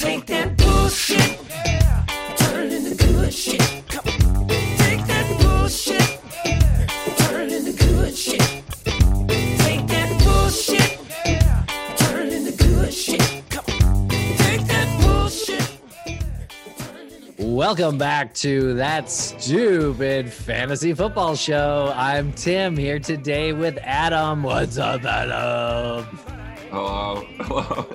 Take that bullshit, turn it into good shit. Come on. Take that bullshit, turn it into good shit. Take that bullshit, turn it into good shit. Come on. Take that bullshit. Welcome back to that stupid fantasy football show. I'm Tim here today with Adam. What's up, Adam? Hello. Hello.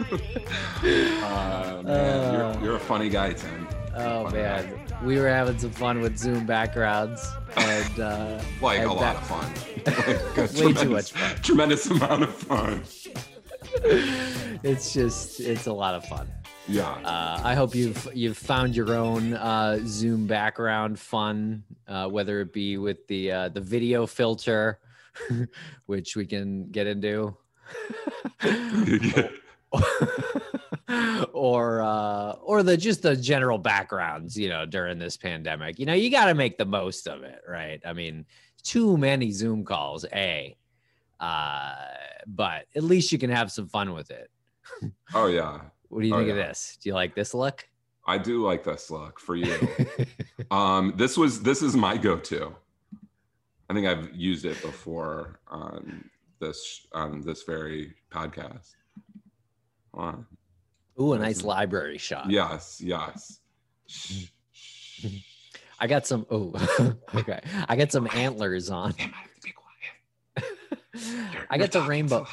Uh, man, you're, you're a funny guy, Tim. Oh man, we were having some fun with Zoom backgrounds, and uh, Like and a lot of fun. Like, Way too much fun. Tremendous amount of fun. It's just it's a lot of fun. Yeah. Uh, I hope you've you've found your own uh, Zoom background fun, uh, whether it be with the uh, the video filter, which we can get into, or uh, or the just the general backgrounds, you know, during this pandemic. You know, you got to make the most of it, right? I mean, too many Zoom calls, a, uh, but at least you can have some fun with it. oh yeah. What do you Oh, think of this? Do you like this look? I do like this look for you. um, this was this is my go-to. I think I've used it before on this on this very podcast. On. Ooh, a nice library shot. Yes, yes. I got some. Oh, okay. I got some antlers on. I have to be quiet. You're- I you're got the rainbow.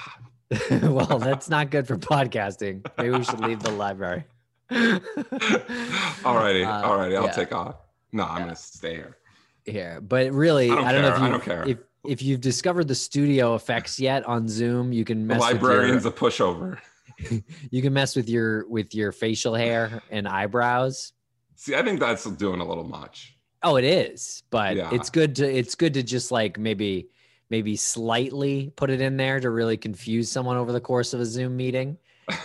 well, that's not good for podcasting. Maybe we should leave the library. Alrighty, Uh, alrighty, I'll yeah. take off. No, I'm Yeah. gonna stay here. Here, but really, I I don't don't, know if I you don't care. if if you've discovered the studio effects yet on Zoom. You can mess. With the librarian's with a pushover. you can mess with your with your facial hair and eyebrows. See, I think that's doing a little much. Oh, it is, but Yeah. it's good to it's good to just like maybe maybe slightly put it in there to really confuse someone over the course of a Zoom meeting.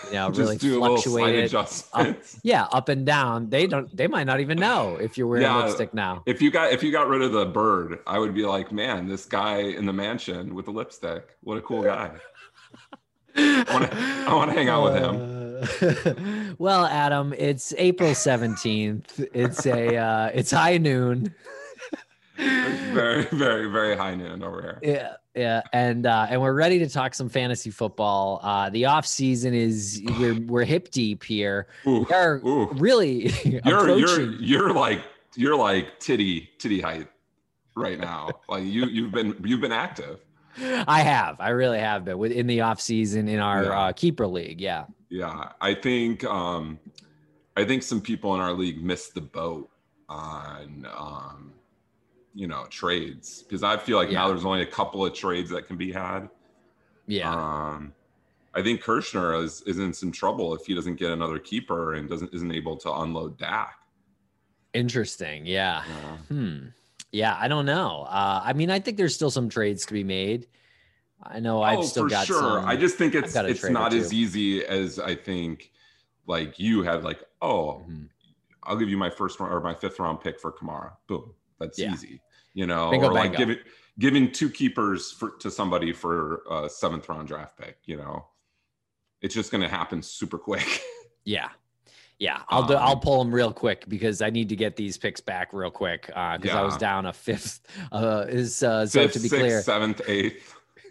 You know, really fluctuate it. adjustments. Yeah, up and down. They don't. They might not even know if you're wearing Yeah. lipstick now. If you got if you got rid of the bird, I would be like, man, this guy in the mansion with the lipstick, what a cool guy. I wanna hang out with him. well, Adam, it's April seventeenth. It's a uh, it's high noon. very, very, very high noon over here. Yeah, yeah, and uh, and we're ready to talk some fantasy football. Uh, the off season is we're we're hip deep here. Ooh, We are ooh. really You're you're you're like you're like titty titty height right now. Like you you've been you've been active. I have, I really have been within the off season in our Yeah. uh, keeper league. Yeah, Yeah, I think um, I think some people in our league missed the boat on um, you know trades because I feel like now there's only a couple of trades that can be had. yeah. Um, I think Kirshner is is in some trouble if he doesn't get another keeper and doesn't isn't able to unload Dak. Interesting. Yeah. Yeah. Hmm. Yeah, I don't know. Uh, I mean, I think there's still some trades to be made. I know I've oh, still for got sure. some. I just think it's it's not as easy as I think. Like you have, like, oh, Mhm. I'll give you my first round or my fifth round pick for Kamara. Boom, that's Yeah. easy. You know, Bingo, or like bango. giving giving two keepers for to somebody for a seventh round draft pick. You know, it's just going to happen super quick. Yeah. Yeah, I'll do, I'll Um, pull them real quick because I need to get these picks back real quick because I was down a fifth. Uh, is uh, so Fifth, to be sixth, clear, seventh, eighth.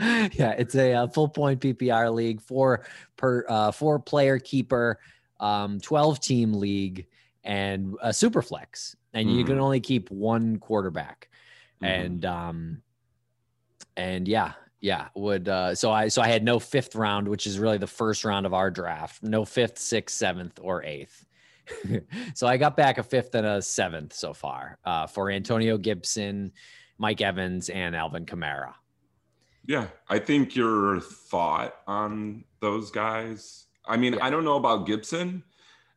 yeah, it's a, uh full point PPR league, four per uh, four player keeper, um, twelve team league, and a super flex, and you can Mhm. only keep one quarterback, Mhm. and um, and yeah, yeah, would uh, so I so I had no fifth round, which is really the first round of our draft, no fifth, sixth, seventh, or eighth. so I got back a fifth and a seventh so far uh, for Antonio Gibson, Mike Evans, and Alvin Kamara. Yeah, I think your thought on those guys. I mean, Yeah. I don't know about Gibson.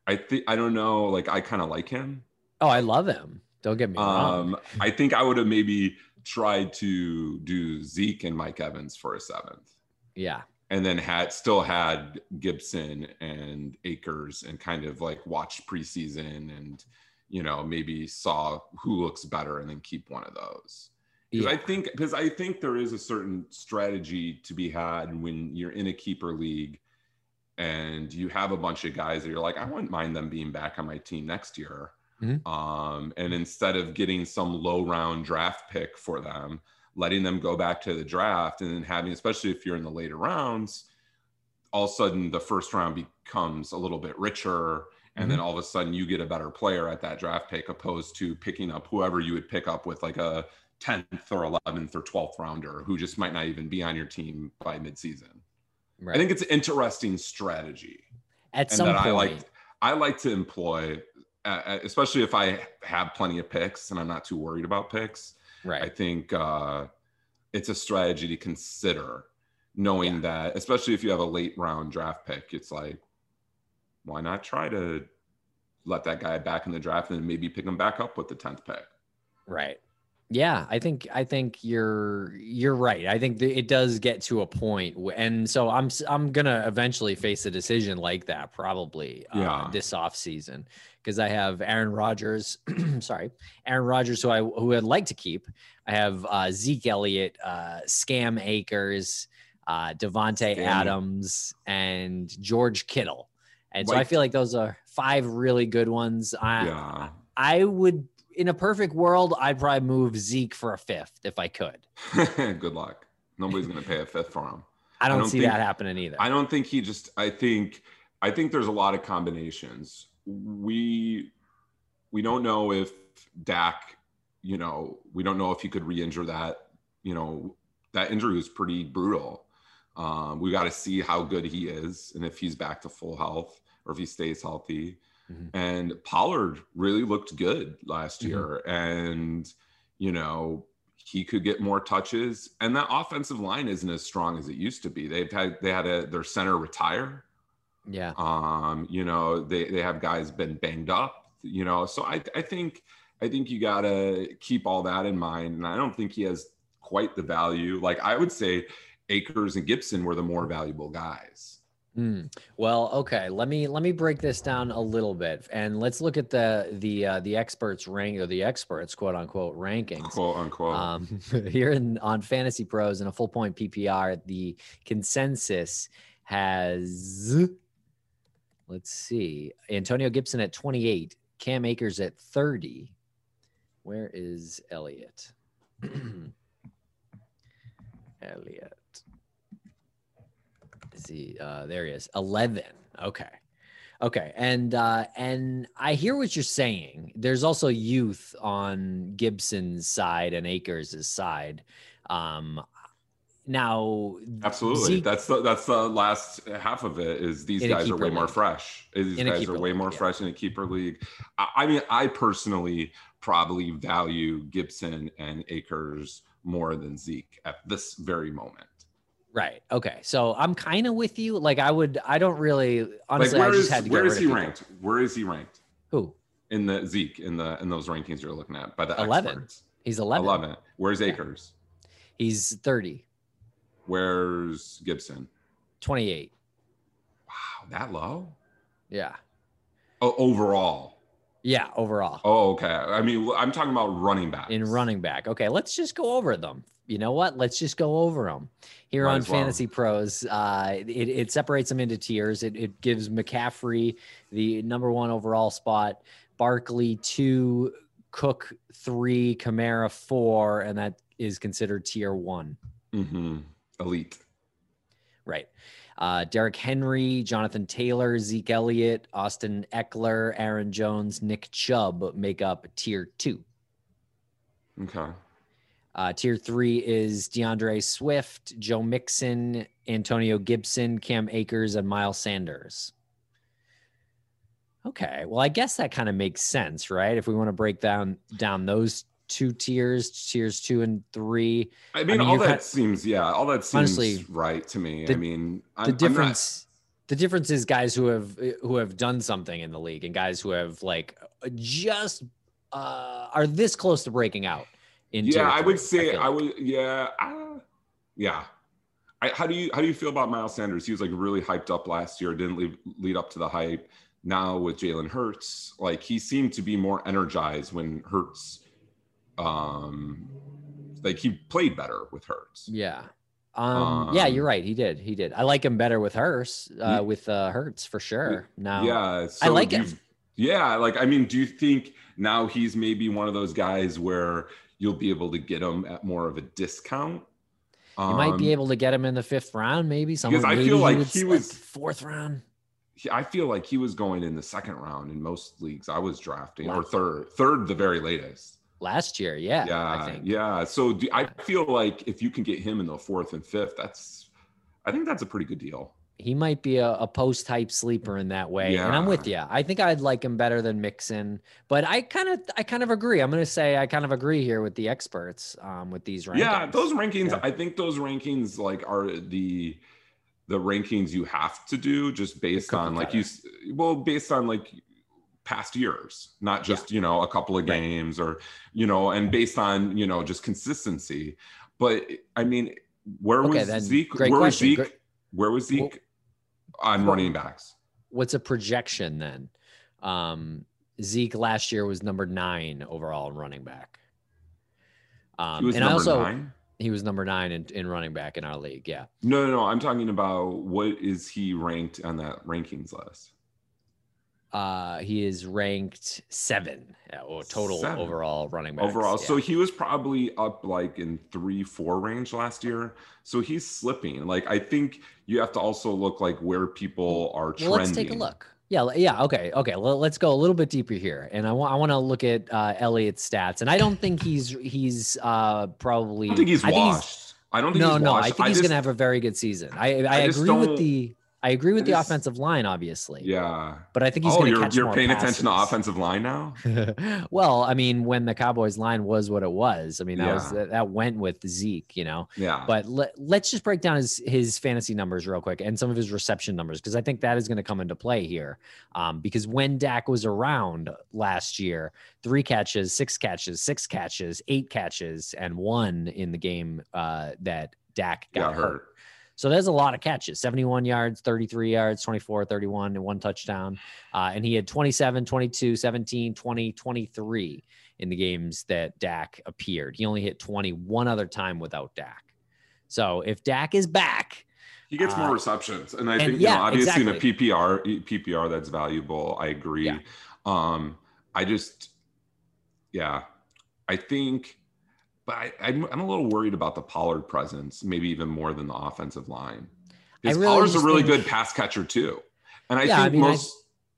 I think I don't know. Like, I kind of like him. Oh, I love him. Don't get me wrong. Um, I think I would have maybe tried to do Zeke and Mike Evans for a seventh, Yeah. and then had still had Gibson and Akers, and kind of like watched preseason and you know maybe saw who looks better, and then keep one of those. Because I think because I think there is a certain strategy to be had when you're in a keeper league and you have a bunch of guys that you're like, I wouldn't mind them being back on my team next year. Mhm. Um, and instead of getting some low round draft pick for them, letting them go back to the draft and then having, especially if you're in the later rounds, all of a sudden the first round becomes a little bit richer. And then all of a sudden you get a better player at that draft pick opposed to picking up whoever you would pick up with like a 10th or 11th or 12th rounder who just might not even be on your team by midseason. Right. I think it's an interesting strategy at and some that point, I like I like to employ, uh, especially if I have plenty of picks and I'm not too worried about picks. right? I think uh, it's a strategy to consider, knowing that especially if you have a late round draft pick, it's like why not try to let that guy back in the draft and then maybe pick him back up with the tenth pick. Right. Yeah, I think I think you're you're right. I think it does get to a point, w- and so I'm I'm gonna eventually face a decision like that probably uh, Yeah. this off season because I have Aaron Rodgers. sorry, Aaron Rodgers, who I who I'd like to keep. I have uh, Zeke Elliott, uh, Scam Akers, uh, Davante Adams, and George Kittle. And so I feel like those are five really good ones. I, yeah. I would, in a perfect world, I'd probably move Zeke for a fifth if I could. Good luck. Nobody's gonna pay a fifth for him. I don't, don't see think- that happening either. I don't think he just. I think. I think there's a lot of combinations. We we don't know if Dak. You know, we don't know if he could re-injure that. You know, that injury was pretty brutal. Um, we got to see how good he is and if he's back to full health or if he stays healthy. Mhm. And Pollard really looked good last Mhm. year, and you know he could get more touches. And that offensive line isn't as strong as it used to be. They've had they had a, their center retire. yeah. Um, you know they they have guys been banged up. You know, so I I think I think you gotta keep all that in mind. And I don't think he has quite the value. Like I would say, Akers and Gibson were the more valuable guys. Hmm. Well, okay. Let me let me break this down a little bit, and let's look at the the uh, the experts rank or the experts quote unquote rankings. quote unquote. Um, here in, on Fantasy Pros and a full point PPR, the consensus has, let's see, Antonio Gibson at 28, Cam Akers at 30. Where is Elliott? Elliott. Is he? Uh, there he is. 11. Okay. Okay, and uh, and I hear what you're saying. There's also youth on Gibson's side and Akers' side. Um, now, Absolutely. Zeke- that's the that's the last half of it is these guys are way more fresh. These In guys are way league, more yeah. fresh in a keeper league. I, I mean, I personally probably value Gibson and Akers more than Zeke at this very moment. Right? Okay, so I'm kind of with you. Like, I would, I don't really, honestly, like I just is had to where is he ranked? Where is he ranked Who? in the Zeke in the in those rankings you're looking at by the 11. experts? He's 11. 11. Where's Yeah. Akers? He's 30, Where's Gibson? 28. Wow, that low? Yeah, Oh, overall. Yeah. Overall, Oh, okay. I mean, I'm talking about running back. in running back. Okay, let's just go over them. You know what? Let's just go over them here Might on well. Fantasy Pros. Uh, it, it separates them into tiers. It, it gives McCaffrey the number one overall spot, Barkley two, Cook three, Kamara four, and that is considered tier one. hmm Elite. Right. Uh, Derrick Henry, Jonathan Taylor, Zeke Elliott, Austin Ekeler, Aaron Jones, Nick Chubb make up tier two. Okay. Uh, tier three is D'Andre Swift, Joe Mixon, Antonio Gibson, Cam Akers, and Miles Sanders. Okay, well, I guess that kind of makes sense, right? If we want to break down down those two tiers, tiers two and three, I mean, mean, all that kind- seems yeah, all that seems Honestly, right to me. the- I mean, I'm, the I'm not- difference the difference is guys who have who have done something in the league and guys who have like just uh are this close to breaking out in yeah, I would say feel I, would. Yeah, uh, yeah. I, how do you how do you feel about Miles Sanders? He was like really hyped up last year. Didn't lead, lead up to the hype. Now with Jalen Hurts, like he seemed to be more energized when Hurts, um, like he played better with Hurts. yeah Um, yeah, Um, you're right. He did. He did. I like him better with Hurts, uh, Ye- with uh, Hurts for sure. Now, Yeah, I like him. Yeah, like I mean, do you think now he's maybe one of those guys where you'll be able to get him at more of a discount? You might be Um, able to get him in the fifth round, maybe. Someone I feel like he was- fourth round. he- I feel like he was going in the second round in most leagues I was drafting, or third, third the very latest. Last year. Yeah, Yeah, I think. yeah. So do, I feel like if you can get him in the fourth and fifth, that's, I think that's a pretty good deal. He might be a, a post type sleeper in that way. And I'm with you. I think I'd like him better than Mixon, but I kind of I kind of agree. I'm gonna say I kind of agree here with the experts um with these rankings. Yeah, those rankings. Yeah. I think those rankings like are the the rankings you have to do just based on like you well based on like past years, not just you know a couple of Right. games or you know and based on you know just consistency. But I mean, where Okay, was Zeke? great where was question. Zeke? Great- Where was Zeke Well- on well- running backs? what's a projection then? Um Zeke last year was number nine overall in running back. Um, He was and number I also nine. he was number nine in, in running back in our league. Yeah. No, no, no. I'm talking about what is he ranked on that rankings list? Uh, he is ranked seven uh, or total Seven. overall running backs. overall. yeah. So he was probably up like in three, four range last year. So he's slipping. Like I think you have to also look like where people are well, trending. let's take a look. Yeah, yeah, okay, okay. Well, let's go a little bit deeper here, and I want I want to look at uh, Elliott's stats, and I don't think he's he's uh, probably. I don't think he's washed. I don't think no, he's no, washed. I think he's just- gonna have a very good season. I I, I agree with the I agree with the offensive line, obviously. Yeah. but I think he's Oh, gonna you're catch you're more paying attention to offensive line now. well, I mean, when the Cowboys line was what it was, I mean, that was Yeah. that, that went with Zeke, you know. Yeah. But let, let's just break down his his fantasy numbers real quick and some of his reception numbers because I think that is going to come into play here. Um, because when Dak was around last year, three catches, six catches, six catches, eight catches, and one in the game uh, that Dak got, got hurt. hurt. So there's a lot of catches 71 yards, 33 yards, 24, 31, and one touchdown. Uh, and he had 27, 22, 17, 20, 23 in the games that Dak appeared. He only hit 20 one other time without Dak. So if Dak is back, He gets Uh, more receptions, and I and think you yeah, know, obviously exactly. in a PPR PPR that's valuable. I agree. Yeah. Um, I just, yeah, I think, but I, I'm, I'm a little worried about the Pollard presence, maybe even more than the offensive line. I His really Pollard's a really think- good pass catcher too, and I Yeah, I think mean, I- most.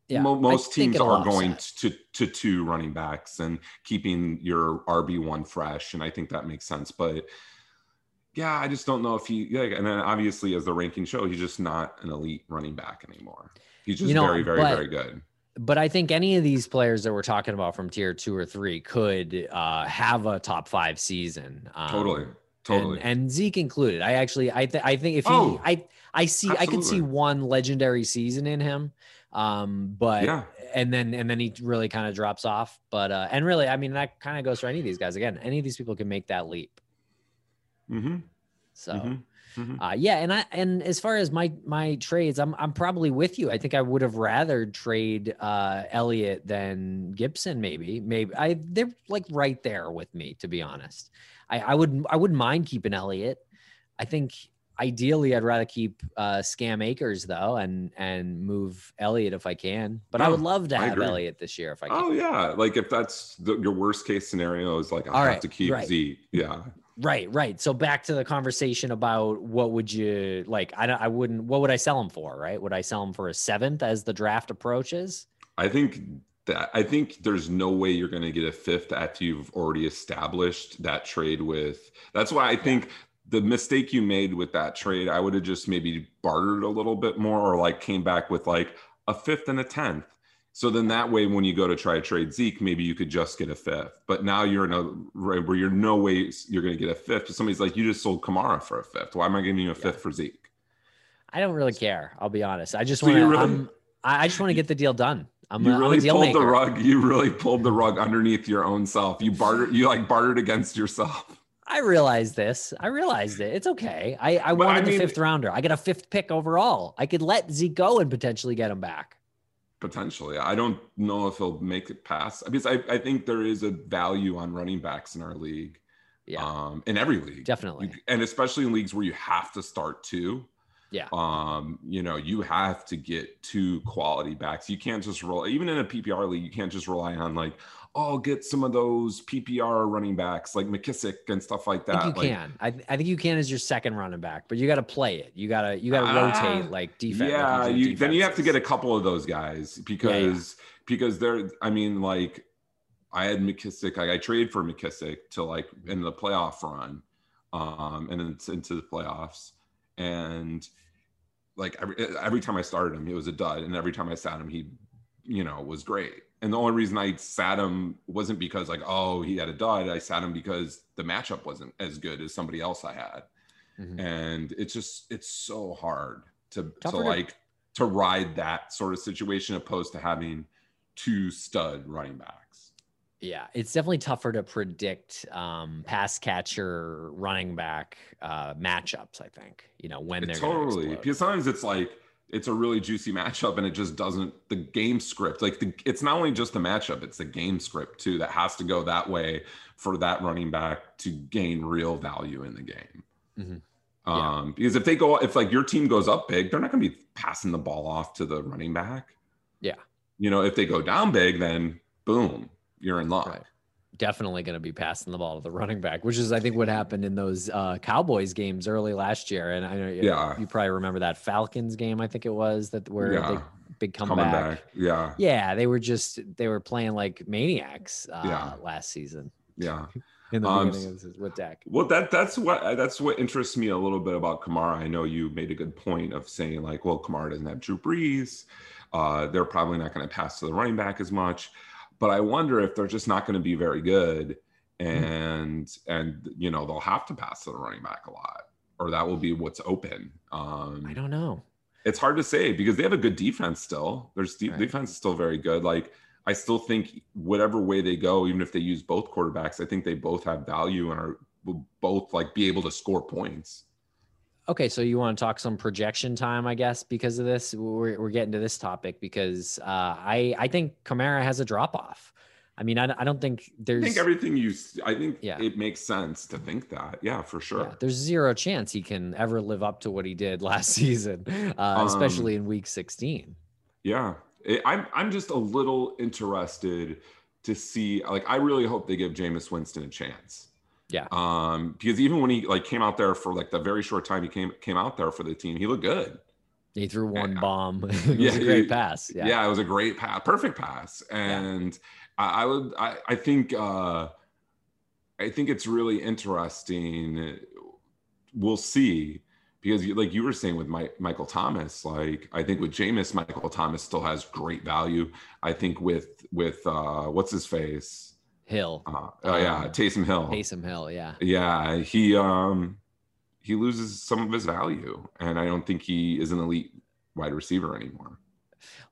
yeah, mo- most teams are going offset. to, to two running backs and keeping your RB one fresh, and I think that makes sense. But yeah, I just don't know if he. Yeah, and then obviously, as the ranking show, he's just not an elite running back anymore. He's just You know, very, very, very good. But I think any of these players that we're talking about from tier two or three could uh, have a top five season. Um, Totally, totally. and, and Zeke included. I actually, I, th- I think if he, Oh, I, I see, I could see one legendary season in him. Um, but yeah, and then and then he really kind of drops off. But uh, and really, I mean, that kind of goes for any of these guys. Again, any of these people can make that leap. Mm-hmm. So. Mhm. Mhm. Uh, yeah, and I and as far as my my trades, I'm I'm probably with you. I think I would have rather trade uh, Elliott than Gibson. Maybe, maybe I they're like right there with me. To be honest, I I would I wouldn't mind keeping Elliott. I think ideally I'd rather keep uh, Scam Akers though, and and move Elliott if I can. But I would love to have Elliott this year if I can. Oh yeah, like if that's the, your worst case scenario is like I have right, to keep right. Zeke. Yeah, Right, right. So back to the conversation about what would you like? I. I wouldn't. What would I sell him for? Right? Would I sell him for a seventh as the draft approaches? I think that I think there's no way you're going to get a fifth after you've already established that trade with. That's why I think the mistake you made with that trade, I would have just maybe bartered a little bit more, or like came back with like a fifth and a tenth. So then that way, when you go to try to trade Zeke, maybe you could just get a fifth. But now you're in a right where you're no way you're going to get a fifth. But somebody's like, you just sold Kamara for a fifth. Why am I giving you a fifth for Zeke? I don't really care. I'll be honest. I just So want to. really-. I just want to get the deal done. I'm, you a, really deal pulled maker. the rug. You really pulled the rug underneath your own self. You bartered. You like bartered against yourself. I realized this. I realized it. It's okay. I, I But I wanted the fifth rounder. I get a fifth pick overall. I could let Zeke go and potentially get him back. Potentially, I don't know if he'll make it past because I, I think there is a value on running backs in our league. Yeah, um, in every league. definitely. And especially in leagues where you have to start two. Yeah. Um, you know, you have to get two quality backs. You can't just roll even in a PPR league, you can't just rely on like, oh, get some of those PPR running backs like McKissic and stuff like that. you like, can. I, I think you can as your second running back, but you got to play it. You gotta you gotta Ah, rotate like defense. yeah, like you, then you have to get a couple of those guys because because they're I mean like I had McKissic like I traded for McKissic to like in the playoff run um and then it's into the playoffs and like every every time I started him he was a dud and every time I sat him he you know was great and the only reason I sat him wasn't because like oh he had a dud I sat him because the matchup wasn't as good as somebody else I had Mhm. and it's just it's so hard to to Tougher to- like to ride that sort of situation opposed to having two stud running backs Yeah, it's definitely tougher to predict um, pass catcher, running back uh, matchups. I think you know when they're totally because sometimes it's like it's a really juicy matchup and it just doesn't the game script like the, it's not only just the matchup it's the game script too that has to go that way for that running back to gain real value in the game Mhm. um because if they go if like your team goes up big they're not going to be passing the ball off to the running back Yeah. you know if they go down big then boom you're in luck Right. Definitely going to be passing the ball to the running back, which is I think what happened in those uh, Cowboys games early last year. And I know you- Yeah. you probably remember that Falcons game. I think it was that where Yeah. big, big comeback. back yeah Yeah, they were just they were playing like maniacs uh, Yeah. last season yeah in the Um, beginning of the with Dak. Well, that that's what that's what interests me a little bit about Kamara. I know you made a good point of saying like, well, Kamara doesn't have Drew Brees. Uh, they're probably not going to pass to the running back as much. But I wonder if they're just not going to be very good, and and you know they'll have to pass to the running back a lot, or that will be what's open. Um, I don't know. it's hard to say because they have a good defense still. Their de- Right. defense is still very good. Like I still think whatever way they go, even if they use both quarterbacks, I think they both have value and are will both like be able to score points. Okay, so you want to talk some projection time, I guess, because of this. We're, we're getting to this topic because uh, I I think Kamara has a drop off. I mean, I, I don't think there's I think everything you, I think Yeah. it makes sense to think that. Yeah, for sure. yeah, there's zero chance he can ever live up to what he did last season, uh, Um, especially in Week 16. Yeah, It- I'm I'm just a little interested to see. Like, I really hope they give Jameis Winston a chance. Yeah. Um, because even when he like came out there for like the very short time he came came out there for the team, he looked good. He threw one Yeah. bomb. it was Yeah, a great he- pass. Yeah. Yeah. it was a great pass, perfect pass, and I, I would I, I think uh, I think it's really interesting. We'll see because you, like you were saying with my, Michael Thomas, like I think with Jameis, Michael Thomas still has great value. I think with with uh, what's his face? Hill, Uh, oh yeah, Um, Taysom Hill. Taysom Hill. Yeah. Yeah, he um he loses some of his value, and I don't think he is an elite wide receiver anymore.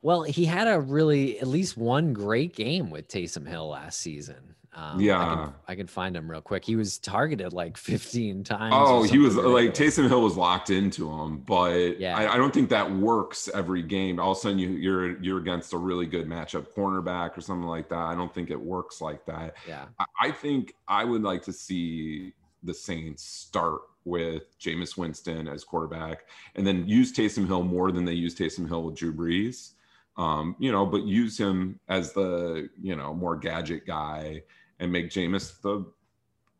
Well, he had a really at least one great game with Taysom Hill last season. Um, I Yeah. can, I can find him real quick. He was targeted like 15 times. Oh, he was like. Taysom Hill was locked into him, but Yeah. I, I don't think that works every game. All of a sudden, you, you're you're against a really good matchup cornerback or something like that. I don't think it works like that. Yeah. I, I think I would like to see the Saints start with Jameis Winston as quarterback, and then use Taysom Hill more than they use Taysom Hill with Drew Brees. Um, you know, but use him as the you know more gadget guy and make Jameis the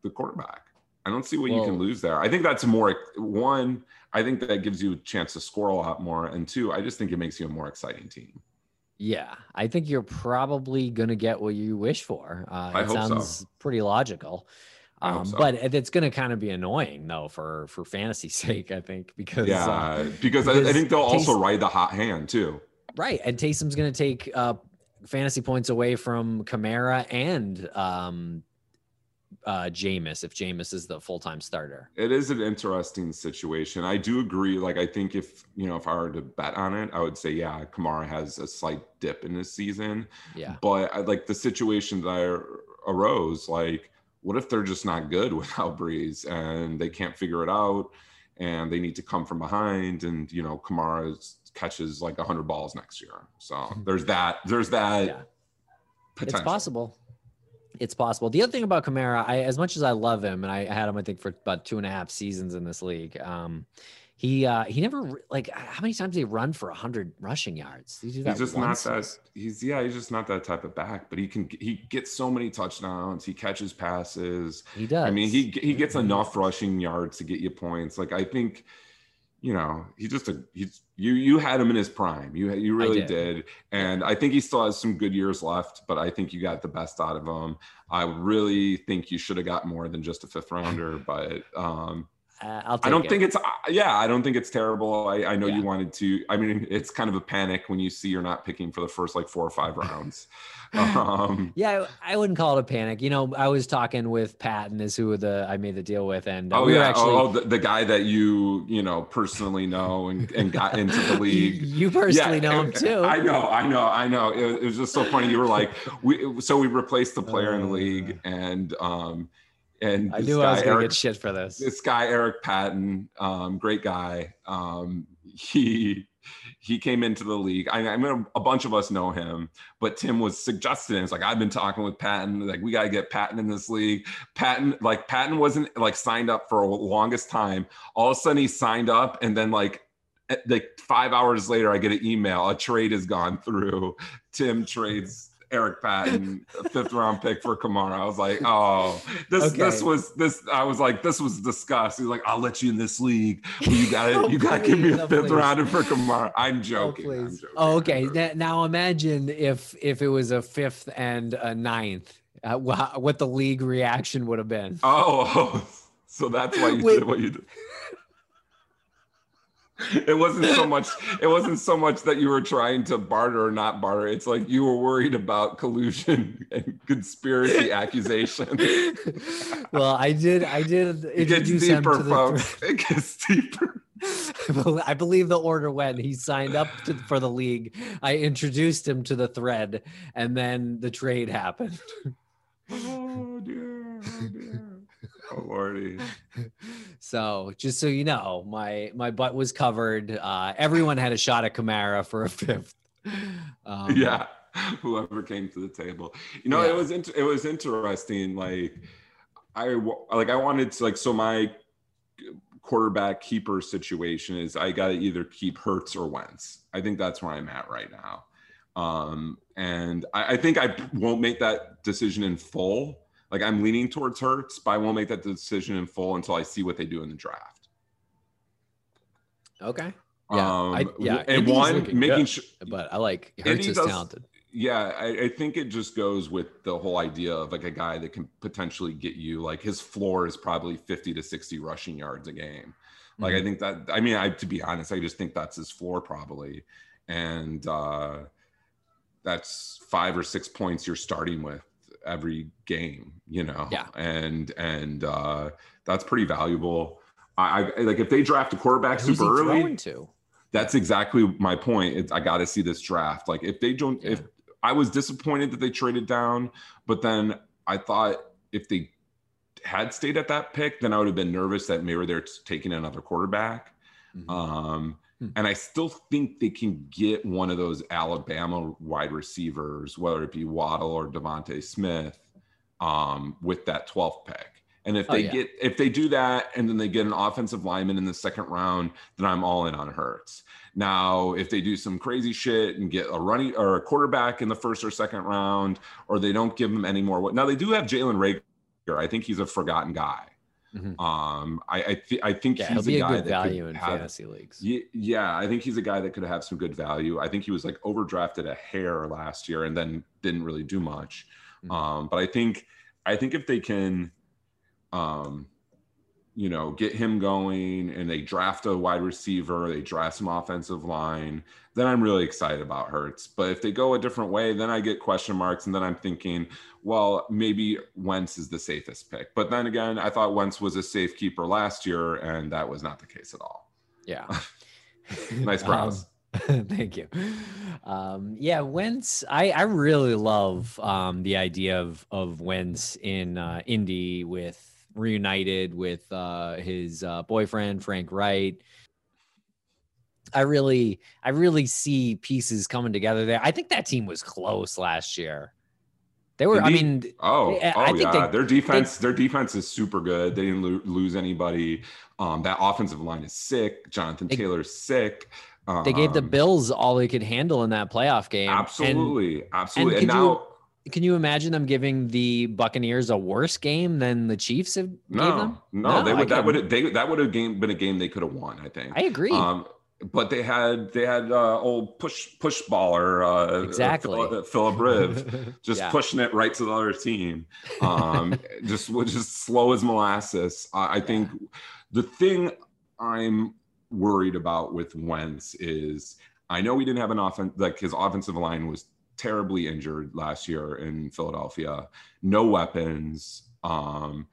the quarterback. I don't see what you can lose there. I think that's more one. I think that gives you a chance to score a lot more, and two, I just think it makes you a more exciting team. Yeah. I think you're probably going to get what you wish for. Uh, I it hope so. sounds pretty logical. Um, so. But it's going to kind of be annoying though for for fantasy sake, I think, because uh, Yeah, because, I, I think they'll also ride the hot hand too. right, and Taysom's going to take uh, fantasy points away from Kamara and um, uh, Jameis if Jameis is the full time starter. It is an interesting situation. I do agree. Like, I think if you know, if I were to bet on it, I would say, yeah, Kamara has a slight dip in this season. Yeah. But I like the situation that I arose. Like, what if they're just not good without Brees and they can't figure it out, and they need to come from behind, and you know, Kamara catches like hundred balls next year. So there's that. There's that Yeah. potential. It's possible. it's possible. The other thing about Kamara, I as much as I love him, and I had him, I think, for about two and a half seasons in this league. Um, he uh, he never like how many times did he run for hundred rushing yards? He He's just once? not that. He's yeah. He's just not that type of back. But he can. He gets so many touchdowns. He catches passes. He does. I mean, he he gets enough rushing yards to get you points. Like I think, you know, he just a he's you you had him in his prime. You you really did. did. and I think he still has some good years left. But I think you got the best out of him. I really think you should have got more than just a fifth rounder. But um, Uh, I don't it. think it's yeah, I don't think it's terrible. I, I know Yeah. you wanted to. I mean, it's kind of a panic when you see you're not picking for the first like four or five rounds. Um, Yeah, I I wouldn't call it a panic. You know, I was talking with Patton, is who the I made the deal with, and uh, oh we yeah, actually oh, oh, the, the guy that you you know personally know and, and got into the league. you personally know him too. I know, I know, I know. It, it was just so funny. You were like, we so we replaced the player in the Uh. league, and um, and I knew I was gonna Eric- get shit for this. this guy Eric Patton, um, great guy. Um, he he came into the league. I, I mean, a bunch of us know him, but Tim was suggesting it's like I've been talking with Patton. Like we got to get Patton in this league. Patton, like Patton wasn't like signed up for a longest time. All of a sudden he signed up, and then like like five hours later, I get an email. A trade has gone through. Tim trades. Eric Patton, fifth round pick for Kamara. I was like, oh, this this was this. I was like, this was disgusting. He's like, I'll let you in this league. You gotta, you gotta give me a oh, fifth please. rounder for Kamara. I'm Oh, joking. I'm joking. Oh, okay. joking. Now, now imagine if if it was a fifth and a ninth, uh, what the league reaction would have been. Oh, so that's why you Wait. did what you did. It wasn't so much. It wasn't so much that you were trying to barter or not barter. It's like you were worried about collusion and conspiracy accusations. well, I did. I did It gets him deeper, the. folks. It gets deeper. I believe the order went. He signed up to, for the league. I introduced him to the thread, and then the trade happened. Oh dear. Oh dear. Oh lordy. So just so you know, my my butt was covered. Uh, everyone had a shot at Kamara for a fifth. Um, yeah whoever came to the table you know Yeah. it was it was interesting like i like i wanted to like so my quarterback keeper situation is i got to either keep Hurts or Wentz. i think that's where i'm at right now um and I, I think i won't make that decision in full like i'm leaning towards Hurts, but i won't make that decision in full until i see what they do in the draft Okay. Yeah. I, um yeah. and Indy's one making good, sure but I like Indy Hurts is does- talented. yeah I, I think it just goes with the whole idea of like a guy that can potentially get you like his floor is probably 50 to 60 rushing yards a game like i Mhm. think that i mean i to be honest i just think that's his floor probably and uh that's five or six points you're starting with every game you know Yeah. and and uh that's pretty valuable I, I like if they draft a quarterback Who's super early to? that's exactly my point. It's, I got to see this draft. Like if they don't, if I was disappointed that they traded down, but then I thought if they had stayed at that pick, then I would have been nervous that maybe they're taking another quarterback. Mhm. Um. And I still think they can get one of those Alabama wide receivers, whether it be Waddle or DeVonta Smith, um, with that 12th pick. And if Oh, they yeah. get if they do that and then they get an offensive lineman in the second round, then I'm all in on Hurts. Now, if they do some crazy shit and get a running or a quarterback in the first or second round, or they don't give him any more, now they do have Jalen Reagor. I think he's a forgotten guy. Mhm. Um, I I, th- I think Yeah, he's a a guy good that value could in have, fantasy leagues. Ye- Yeah, I think he's a guy that could have some good value. I think he was like overdrafted a hair last year and then didn't really do much. Mhm. Um, but I think I think if they can, um, you know, get him going and they draft a wide receiver, they draft some offensive line, then I'm really excited about Hurts. But if they go a different way, then I get question marks, and then I'm thinking, well, maybe Wentz is the safest pick. But then again, I thought Wentz was a safe keeper last year, and that was not the case at all. Yeah. Nice brows. Um, thank you. Um, yeah, Wentz. I I really love um, the idea of of Wentz in uh, Indy with reunited with uh, his uh, boyfriend Frank Reich. I really I really see pieces coming together there. I think that team was close last year. They were. I mean, Oh, I- oh yeah. they- their defense, their defense is super good. They didn't lo- lose anybody. Um, that offensive line is sick. Jonathan They- Taylor's sick. they gave the Um, Bills all they could handle in that playoff game. And absolutely, absolutely. And, could you- now, can you imagine them giving the Buccaneers a worse game than the Chiefs have gave no, them? no, they would. That would they that would have game been a game they could have won. I think. I agree. Um, but they had they had uh, old push push baller uh, Exactly. Phil- Philip Riv just Yeah. pushing it right to the other team. Um, just was just slow as molasses. I, I think the thing I'm worried about with Wentz is I know he didn't have an offense like his offensive line was terribly injured last year in Philadelphia. No weapons. Um,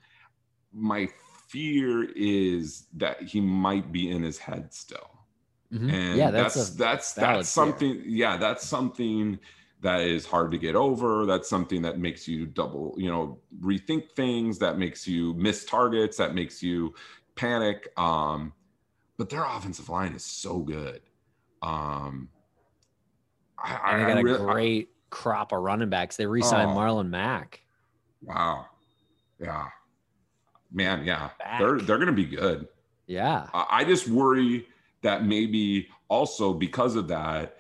my fear is that he might be in his head still Mhm. and yeah, that's that's, that's that's something yeah that's something that is hard to get over that's something that makes you double you know rethink things that makes you miss targets that makes you panic um but their offensive line is so good um i, a, and they got I a really- I- great crop of running backs. They re-signed Oh. Marlon Mack. wow yeah man yeah Back. they're they're gonna be good Yeah, I I just worry that maybe also because of that,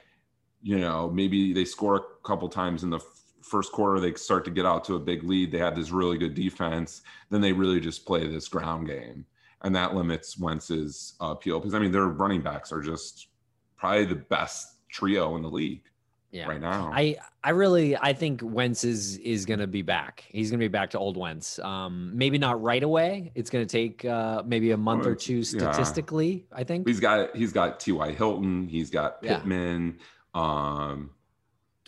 you know, maybe they score a couple times in the first quarter, they start to get out to a big lead. They have this really good defense. Then they really just play this ground game. And that limits Wentz's uh, appeal because I mean, their running backs are just probably the best trio in the league yeah. right now. I I really I think Wentz is is gonna be back. He's gonna be back to old Wentz. Um, maybe not right away. It's gonna take uh, maybe a month Oh, or two yeah. statistically. I think. he's got he's got T.Y. Hilton, he's got Yeah. Pittman. Um,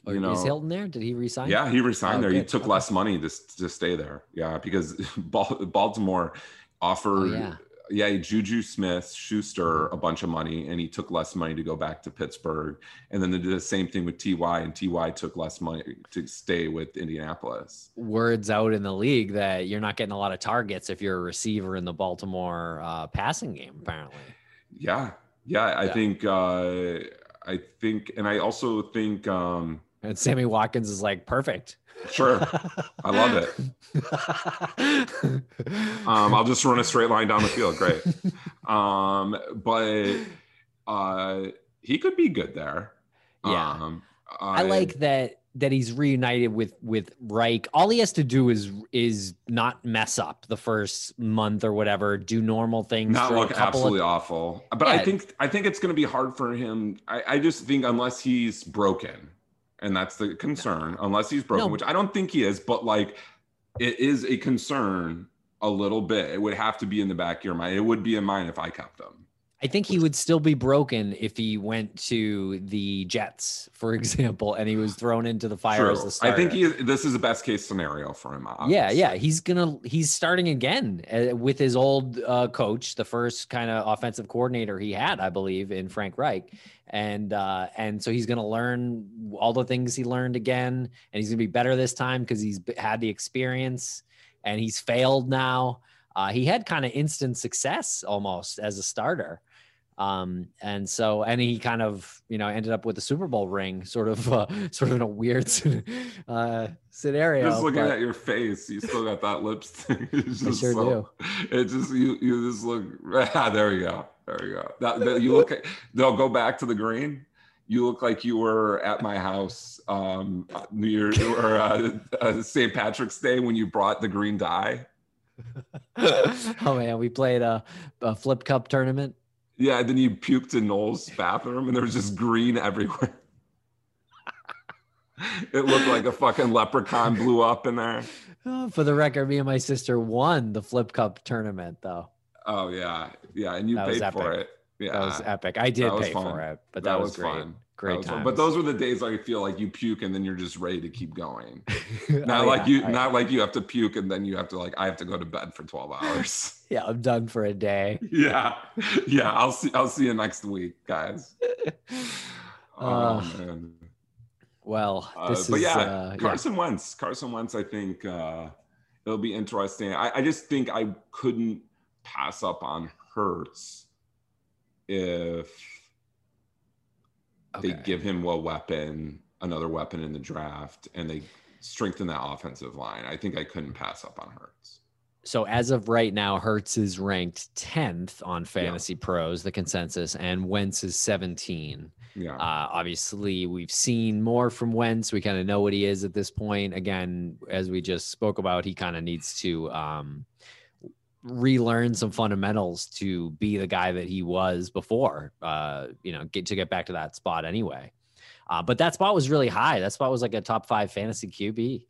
Or you know, is Hilton there? Did he resign? Yeah, he resigned Oh, there. He took Okay. less money to, to stay there. Yeah, because Baltimore offered Oh, yeah. Yeah. Juju Smith Schuster a bunch of money, and he took less money to go back to Pittsburgh. And then they did the same thing with Ty, and Ty took less money to stay with Indianapolis. Words out in the league that you're not getting a lot of targets if you're a receiver in the Baltimore uh, passing game. Apparently. Yeah, yeah. I Yeah. think uh, I think, and I also think um, And Sammy Watkins is like perfect. Sure. I love it. Um, I'll just run a straight line down the field. Great. Um, but uh, he could be good there. Yeah. Um, I like that that he's reunited with with Reich. All he has to do is is not mess up the first month or whatever. Do normal things. not look absolutely Of, awful. But I think I think it's going to be hard for him. I, I just think unless he's broken, and that's the concern. Unless he's broken, No. which I don't think he is, but like it is a concern a little bit. It would have to be in the back of your mind. It would be in mine if I kept them. I think he would still be broken if he went to the Jets, for example, and he was thrown into the fire as the starter. I think he this is the best case scenario for him. Yeah, obviously. yeah, he's gonna he's starting again uh, with his old uh, coach, the first kind of offensive coordinator he had, I believe, in Frank Reich, and uh, and so he's gonna learn all the things he learned again, and he's gonna be better this time because he's had the experience, and he's failed now. Uh, he had kind of instant success almost as a starter. Um, and so, and he kind of, you know, ended up with the Super Bowl ring, sort of, uh, sort of in a weird uh, scenario. Just looking but- at your face, you still got that lipstick. It's I just sure so- It just you you just look. Ah, there we go. There we go. That, that- you look. They'll go back to the green. You look like you were at my house um, New Year's or uh, uh, St. Patrick's Day when you brought the green dye. oh man, we played a, a flip cup tournament. Yeah, and then you puked in Noel's bathroom, and there was just green everywhere. it looked like a fucking leprechaun blew up in there. Oh, for the record, me and my sister won the flip cup tournament, though. Oh yeah, yeah, and you That paid for it. Yeah, That was epic. I did pay fun. for it, but that, was, great. fun. Great was fun. time. But those were the days where I feel like you puke and then you're just ready to keep going. Not Oh, like yeah. you, I- not like you have to puke and then you have to like I have to go to bed for twelve hours. yeah, I'm done for a day. yeah, yeah. I'll see. I'll see you next week, guys. Oh Uh, man. Well, Uh, but is yeah, uh, yeah. Carson Wentz. Carson Wentz. I think uh, it'll be interesting. I, I just think I couldn't pass up on Hurts if they give him a weapon, another weapon in the draft, and they strengthen that offensive line. I think I couldn't pass up on Hurts. So as of right now, Hurts is ranked 10th on Fantasy Pros, the consensus, and Wentz is 17. Yeah. Uh, obviously, we've seen more from Wentz. We kind of know what he is at this point. Again, as we just spoke about, he kind of needs to um, relearn some fundamentals to be the guy that he was before. Uh, you know, get to get back to that spot anyway. Uh, but that spot was really high. That spot was like a top five fantasy QB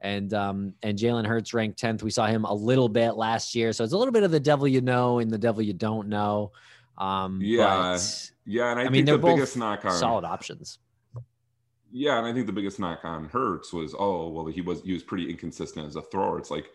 and um and Jalen Hurts ranked 10th. We saw him a little bit last year. So it's a little bit of the devil you know and the devil you don't know. Um Yeah, but yeah, and I, I think mean, the they're both biggest knock on solid options. Yeah, and I think the biggest knock on Hurts was, oh, well, he was he was pretty inconsistent as a thrower. It's like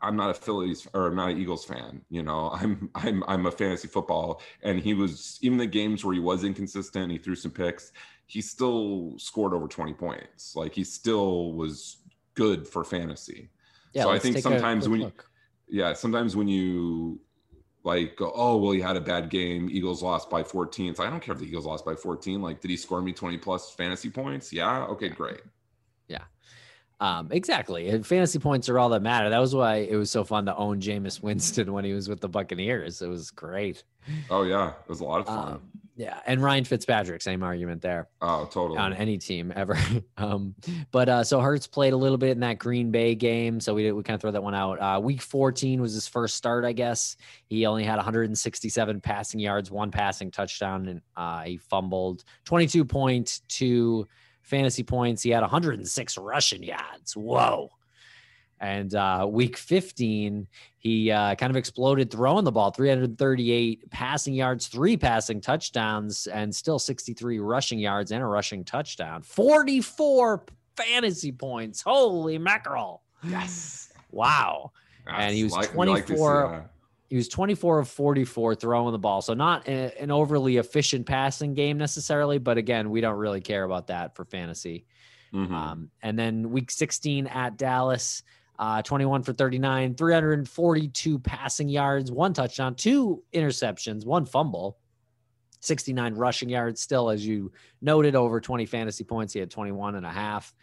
I'm not a Phillies or I'm not an Eagles fan. You know, I'm I'm I'm a fantasy football, and he was even the games where he was inconsistent, he threw some picks. He still scored over 20 points. Like he still was good for fantasy. Yeah, so I think sometimes when you, yeah, sometimes when you like go, oh well, he had a bad game. Eagles lost by 14. It's like, I don't care if the Eagles lost by 14. Like, did he score me 20 plus fantasy points? Yeah. Okay, great. Um, exactly. And fantasy points are all that matter. That was why it was so fun to own Jameis Winston when he was with the Buccaneers. It was great. Oh yeah, it was a lot of fun. Um, yeah, and Ryan Fitzpatrick, same argument there. oh, totally. on any team ever. um, but uh, so Hurts played a little bit in that Green Bay game, so we we kind of throw that one out. Uh, week 14 was his first start, I guess. He only had 167 passing yards, one passing touchdown, and uh, he fumbled 22.2 fantasy points. He had 106 rushing yards. Whoa. And uh, week 15, he uh, kind of exploded throwing the ball 338 passing yards, three passing touchdowns, and still 63 rushing yards and a rushing touchdown. 44 fantasy points. Holy mackerel. yes. Wow. And he was Like- we like 24 that. He was 24 of 44 throwing the ball. So not a- an overly efficient passing game necessarily, but again, we don't really care about that for fantasy. Mhm. Um, and then week 16 at Dallas, uh, 21 for 39, 342 passing yards, one touchdown, two interceptions, one fumble, 69 rushing yards. Still, as you noted, over 20 fantasy points. He had 21 and a half.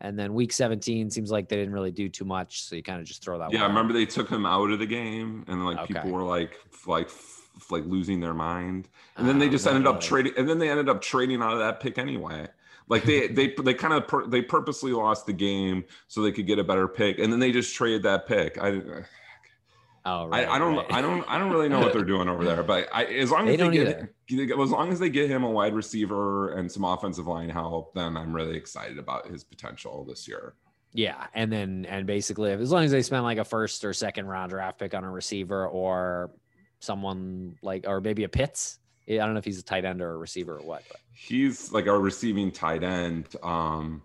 And then week 17 seems like they didn't really do too much. So you kind of just throw that yeah, out. remember they took him out of the game, and like Okay. people were like, like, like losing their mind, and then they Oh, just ended up trading, and then they ended up trading out of that pick anyway. Like they they they kind of pur- they purposely lost the game so they could get a better pick, and then they just traded that pick. I Oh, right. I, I don't right. I don't I don't really know what they're doing over there, but I, as long as they, don't get as long as they get him a wide receiver and some offensive line help, then I'm really excited about his potential this year. Yeah, and then and basically, as long as they spend like a first or second round draft pick on a receiver or someone like, or maybe a Pitts. I don't know if he's a tight end or a receiver or what. But He's like a receiving tight end. Um,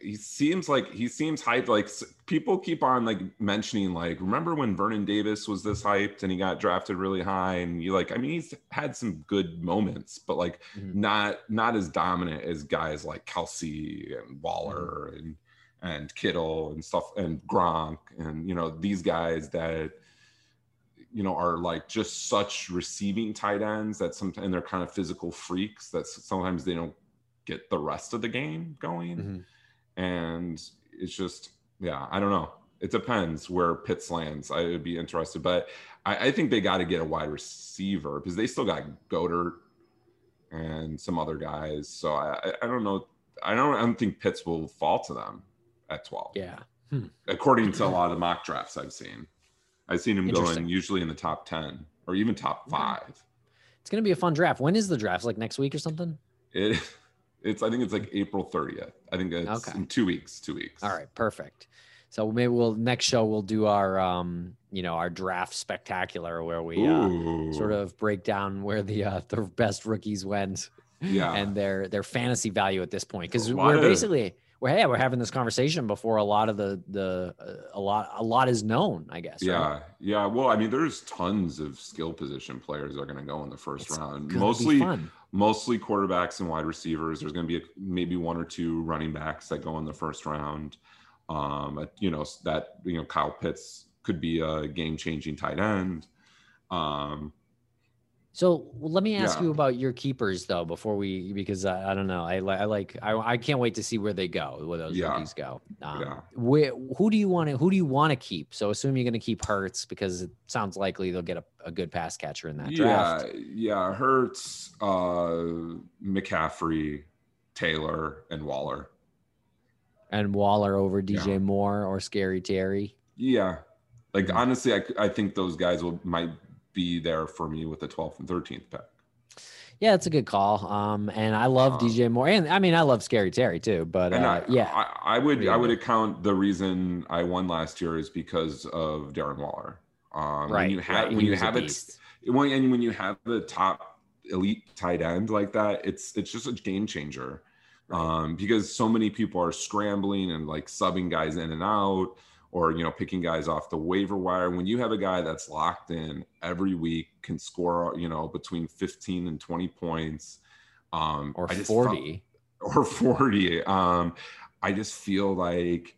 he seems like he seems hyped. Like people keep on like mentioning, like remember when Vernon Davis was this hyped and he got drafted really high, and you like, I mean, he's had some good moments, but like Mhm. not not as dominant as guys like Kelce and Waller and and Kittle and stuff and Gronk and you know these guys that you know are like just such receiving tight ends that sometimes they're kind of physical freaks that sometimes they don't get the rest of the game going Mhm. And it's just yeah i don't know it depends where pitts lands i would be interested but i, I think they got to get a wide receiver because they still got Goedert and some other guys so i I- don't know i don't i don't think pitts will fall to them at 12 yeah, hmm. according to a lot of mock drafts I've seen. I've seen him going usually in the top 10 or even top five. it's gonna be a fun draft. When is the draft? Like next week or something? It, it's, I think it's like April 30th. I think it's Okay. in two weeks, two weeks. All right, perfect. So maybe we'll next show we'll do our um you know our draft spectacular where we uh, sort of break down where the uh, the best rookies went yeah. and their their fantasy value at this point because we're basically we're yeah we're having this conversation before a lot of the the uh, a lot a lot is known I guess right? yeah. Yeah. Well, I mean, there's tons of skill position players that are going to go in the first It's round. Mostly, mostly quarterbacks and wide receivers. There's going to be a, maybe one or two running backs that go in the first round. Um, you know that you know Kyle Pitts could be a game-changing tight end. Um, So let me ask Yeah. you about your keepers though before we because I, I don't know I, I like I, I can't wait to see where they go where those Yeah. rookies go. Um, Yeah. where, who do you want to who do you want to keep? So assume you're going to keep Hurts because it sounds likely they'll get a, a good pass catcher in that yeah, draft. yeah. yeah, Hurts, uh, McCaffrey, Taylor, and Waller. And Waller over DJ Yeah. Moore or Scary Terry. Yeah, like Mhm. honestly, I, I think those guys will might be there for me with the 12th and 13th pick. Yeah, it's a good call. Um, and I love Um, DJ Moore, and I mean I love Scary Terry too. But uh, I, yeah, I, I would Yeah. I would account the reason I won last year is because of Darren Waller. Um, right. When you have right, when you have it when and when you have the top elite tight end like that, it's it's just a game changer. Right. Um, because so many people are scrambling and like subbing guys in and out, or you know picking guys off the waiver wire. When you have a guy that's locked in every week, can score you know between 15 and 20 points, um, or I just felt- forty. or 40. Um, I just feel like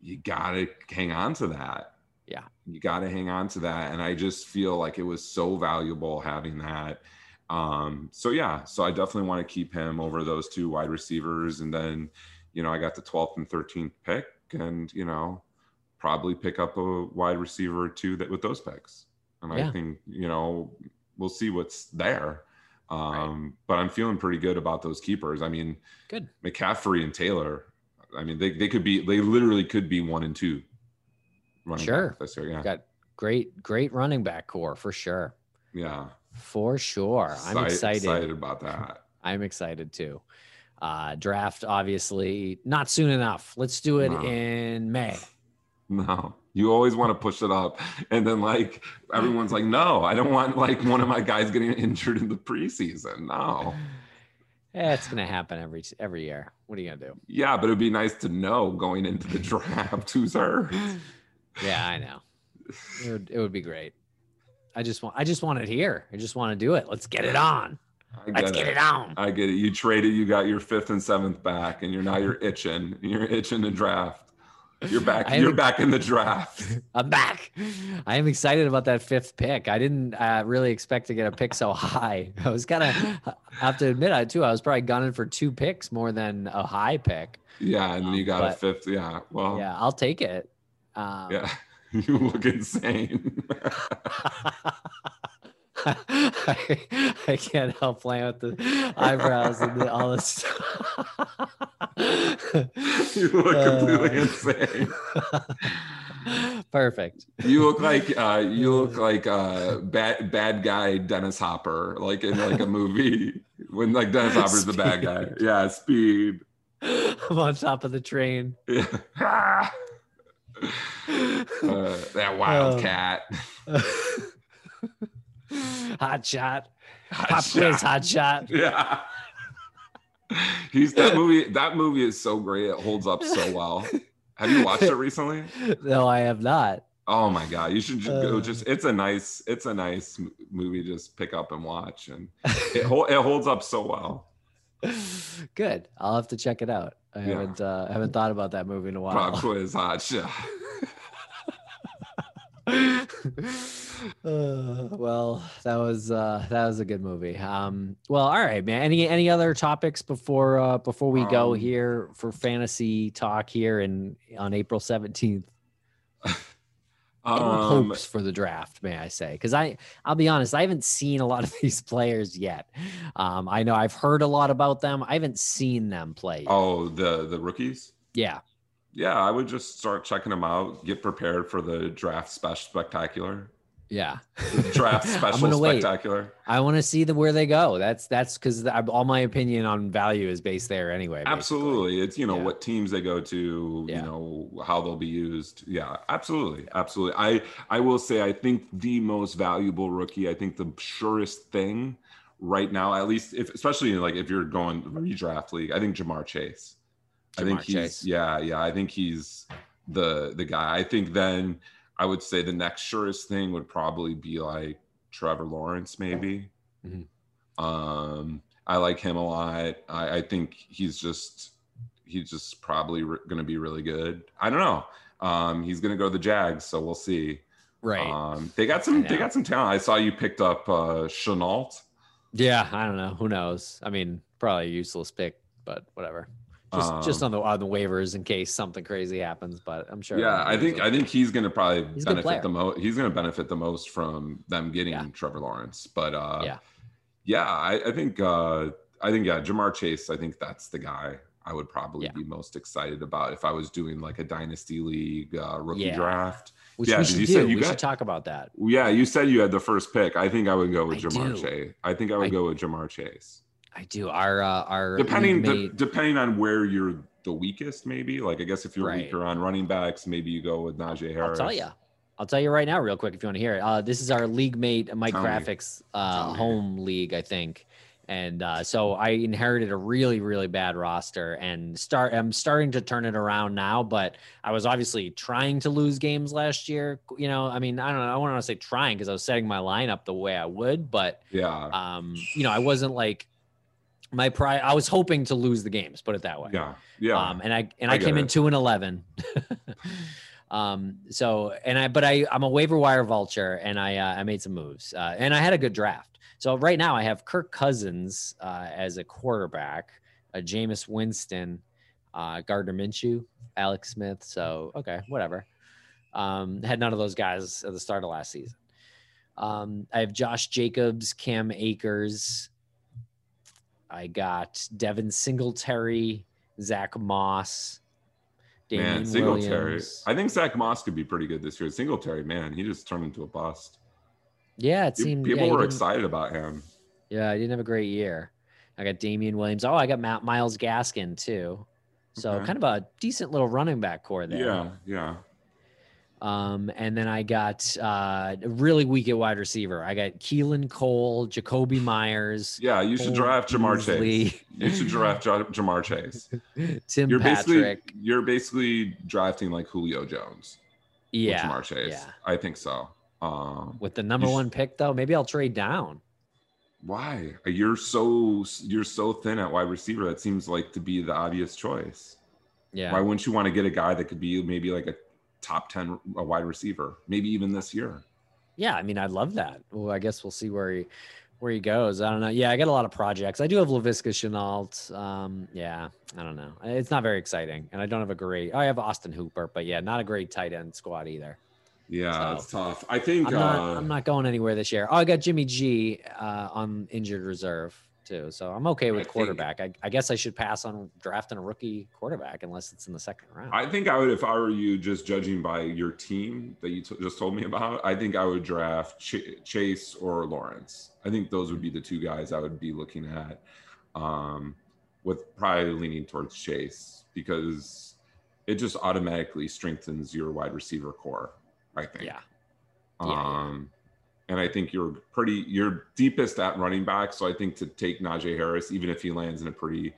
you gotta hang on to that. Yeah. You gotta hang on to that. And I just feel like it was so valuable having that. Um, so yeah, so I definitely want to keep him over those two wide receivers. And then, you know, I got the 12th and 13th pick and, you know, probably pick up a wide receiver or two that with those picks. And Yeah. I think, you know, we'll see what's there. Um, but I'm feeling pretty good about those keepers. I mean, Good. McCaffrey and Taylor. I mean, they, they could be they literally could be one and two. running Sure. back this year. Yeah, Got great, great running back core for sure. yeah. For sure. I'm Exci- excited. excited about that. I'm excited too. Uh, draft, obviously, not soon enough. Let's do it No. in May. No, you always want to push it up, and then like everyone's like, no, I don't want like one of my guys getting injured in the preseason. No, Eh, it's gonna happen every every year. What are you gonna do? yeah, but it'd be nice to know going into the draft who's hurt. Yeah, I know. It would, it would be great. I just want I just want it here. I just want to do it. Let's get it on. I Let's get it on. I get it. You traded, you got your fifth and seventh back, and you're now you're itching. You're itching to draft. You're back. You're back in the draft. I'm back. I am excited about that fifth pick. I didn't uh, really expect to get a pick so high. I was kind of, I have to admit, I too, I was probably gunning for two picks more than a high pick. Yeah, and then you got a fifth. Yeah. Well. Yeah, I'll take it. Um, Yeah. You look insane. I, I can't help playing with the eyebrows and the, all this stuff. you look completely Uh, insane. Perfect. You look like uh, you look like uh, bad bad guy Dennis Hopper, like in like a movie when like Dennis Hopper's the bad guy. Speed. Yeah, speed. I'm on top of the train. Yeah. Uh, that wildcat. hot shot. Hot Pop shot. quiz, hot shot. Yeah. He's that movie. That movie is so great. It holds up so well. Have you watched it recently? No, I have not. Oh my god, you should just go. Uh. Just it's a nice, it's a nice movie. Just pick up and watch, and it it holds up so well. Good. I'll have to check it out. I Yeah. haven't uh, haven't thought about that movie in a Pop while. quiz, hot shot. Uh, well, that was uh, that was a good movie. Um, well, all right, man. Any any other topics before uh, before we go Um, here for fantasy talk here and on April seventeenth? Um, hopes for the draft, may I say? Because I, I'll be honest, I haven't seen a lot of these players yet. Um, I know I've heard a lot about them. I haven't seen them play. Yet. oh, the the rookies. Yeah, Yeah, I would just start checking them out. Get prepared for the draft special spectacular. yeah. Draft special gonna wait. spectacular. I want to see the where they go. That's that's because all my opinion on value is based there anyway. basically. Absolutely. It's you know Yeah. what teams they go to, Yeah. you know, how they'll be used. Yeah, absolutely. Absolutely. I I will say I think the most valuable rookie, I think the surest thing right now, at least if especially like if you're going redraft league, I think Ja'Marr Chase. I think he's Chase. yeah, yeah. I think he's the the guy. I think then I would say the next surest thing would probably be like Trevor Lawrence, maybe. Mhm. Um, I like him a lot. I, I think he's just he's just probably re- going to be really good. I don't know. Um, he's going to go to the Jags, so we'll see. Right. Um, they got some. They got some talent. I saw you picked up uh, Shenault. yeah, I don't know. Who knows? I mean, probably a useless pick, but whatever. Just just Um, on the on the waivers in case something crazy happens, but I'm sure. Yeah, I think I think he's going to probably He's benefit the most. He's going to benefit the most from them getting Yeah. Trevor Lawrence. But uh, Yeah. yeah, I, I think uh, I think yeah, Ja'Marr Chase. I think that's the guy I would probably Yeah. be most excited about if I was doing like a dynasty league uh, rookie Yeah. draft. which yeah, we should you do. said you we got- should talk about that. Yeah, you said you had the first pick. I think I would go with I Ja'Marr do. Chase. I think I would I- go with Ja'Marr Chase. I do. Our uh, our Depending de- depending on where you're the weakest, maybe. Like I guess if you're Right. weaker on running backs, maybe you go with Najee Harris. I'll tell you. I'll tell you right now, real quick, if you want to hear it. Uh, this is our league mate, Mike Tell. Graphics uh, home league, I think. And uh, so I inherited a really, really bad roster, and start. I'm starting to turn it around now. But I was obviously trying to lose games last year. You know, I mean, I don't know. I want to say trying because I was setting my lineup the way I would, but Yeah. um, you know, I wasn't like my pride. I was hoping to lose the games. Put it that way. Yeah. Yeah. Um, and I and I I, came in two and eleven. um, so and I but I I'm a waiver wire vulture and I uh, I made some moves uh, and I had a good draft. So right now I have Kirk Cousins uh, as a quarterback, uh, Jameis Winston, uh, Gardner Minshew, Alex Smith. So okay, whatever. Um, had none of those guys at the start of last season. Um, I have Josh Jacobs, Cam Akers. I got Devin Singletary, Zach Moss, Damien man, Singletary. Williams. I think Zach Moss could be pretty good this year. Singletary, man, he just turned into a bust. yeah, it seemed People yeah, were excited about him. Yeah, I didn't have a great year. I got Damien Williams. Oh, I got Ma- Myles Gaskin too. So Okay. kind of a decent little running back core there. Yeah, yeah. Um, and then I got uh really weak at wide receiver. I got Keelan Cole, Jakobi Meyers, Yeah, you should Cole draft Ja'Marr Beasley, Chase. You should draft Ja- Ja'Marr Chase. Tim You're basically Patrick. you're basically drafting like Julio Jones Yeah, Ja'Marr Chase. yeah. I think so. Um, With the number one pick though, maybe I'll trade down. why? You're so you're so thin at wide receiver. That seems like to be the obvious choice. Yeah. Why wouldn't you want to get a guy that could be maybe like a top 10 a wide receiver, maybe even this year? Yeah, I mean, I'd love that. Well, I guess we'll see where he where he goes. I don't know. Yeah, I got a lot of projects. I do have Laviska Shenault. Um, yeah, I don't know. It's not very exciting, and I don't have a great. I have Austin Hooper, but yeah, not a great tight end squad either. Yeah, So, it's tough. I think I'm not. uh, I'm not going anywhere this year. Oh, I got Jimmy G uh, on injured reserve too, so I'm okay with I think- quarterback. I, I guess I should pass on drafting a rookie quarterback unless it's in the second round. I think I would, if I were you, just judging by your team that you t- just told me about, I think I would draft Ch- Chase or Lawrence. I think those would be the two guys I would be looking at, um, with probably leaning towards Chase because it just automatically strengthens your wide receiver core. I think. yeah. Yeah, yeah. And I think you're pretty, you're deepest at running back. So I think to take Najee Harris, even if he lands in a pretty,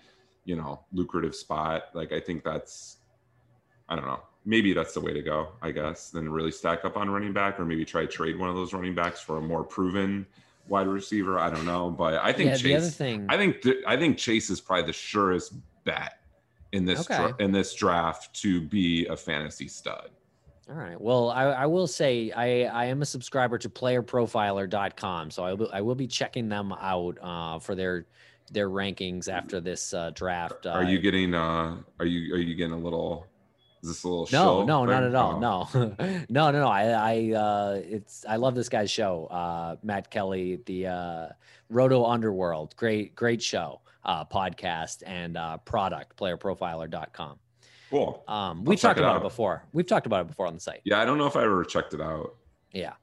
you know, lucrative spot, like I think that's, I don't know, maybe that's the way to go, I guess, then really stack up on running back or maybe try to trade one of those running backs for a more proven wide receiver. I don't know. But I think Yeah. The other Chase, thing. I think, th- I think Chase is probably the surest bet in this, Okay. dra- in this draft to be a fantasy stud. All right. Well, I, I will say I, I am a subscriber to playerprofiler.com. So I will, I will be checking them out uh, for their their rankings after this uh, draft. Uh, Are you getting uh are you are you getting a little is this a little no, show no, not at all. Oh. No, no, no, no. I, I, uh, it's, I love this guy's show. Uh, Matt Kelley, the uh, Roto Underworld, great, great show, uh, podcast and uh, product, playerprofiler.com. Cool. Um, we've talked it about it out. before. We've talked about it before on the site. Yeah, I don't know if I ever checked it out. Yeah.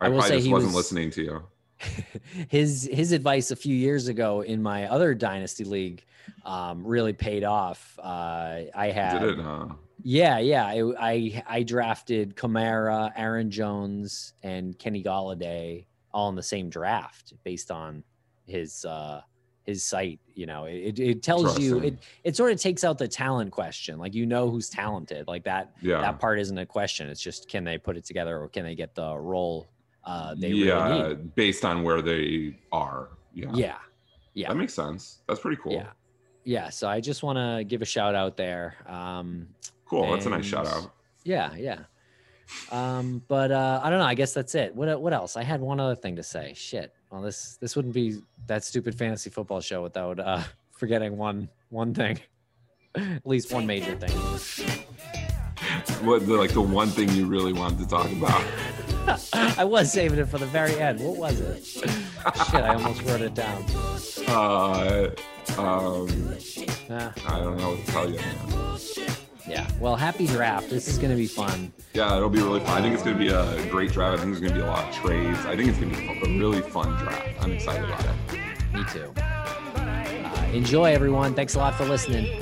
I, I will probably say just he wasn't was- listening to you. his his advice a few years ago in my other dynasty league um, really paid off. Uh, I had Did it? Huh? yeah yeah I, I I drafted Kamara, Aaron Jones, and Kenny Golladay all in the same draft based on his uh, his site. You know, it it tells you it it sort of takes out the talent question. Like you know who's talented. Like that Yeah. that part isn't a question. It's just can they put it together or can they get the role uh, they yeah, really need. based on where they are. Yeah. Yeah. Yeah. That makes sense. That's pretty cool. Yeah. Yeah. So I just want to give a shout out there. Um, Cool. That's a nice shout out. yeah. Yeah. Um, but uh, I don't know. I guess that's it. What what else? I had one other thing to say. Shit. Well, this this wouldn't be that stupid fantasy football show without uh, forgetting one one thing. At least one major thing. What the, like the one thing you really wanted to talk about? I was saving it for the very end. What was it? Shit, I almost wrote it down. Uh, um, Ah, I don't know what to tell you. Man. Yeah. Well, happy draft. This is gonna be fun. Yeah, it'll be really fun. I think it's going to be a great draft. I think there's going to be a lot of trades. I think it's going to be a really fun draft. I'm excited about it. Me too. Uh, enjoy, everyone. Thanks a lot for listening.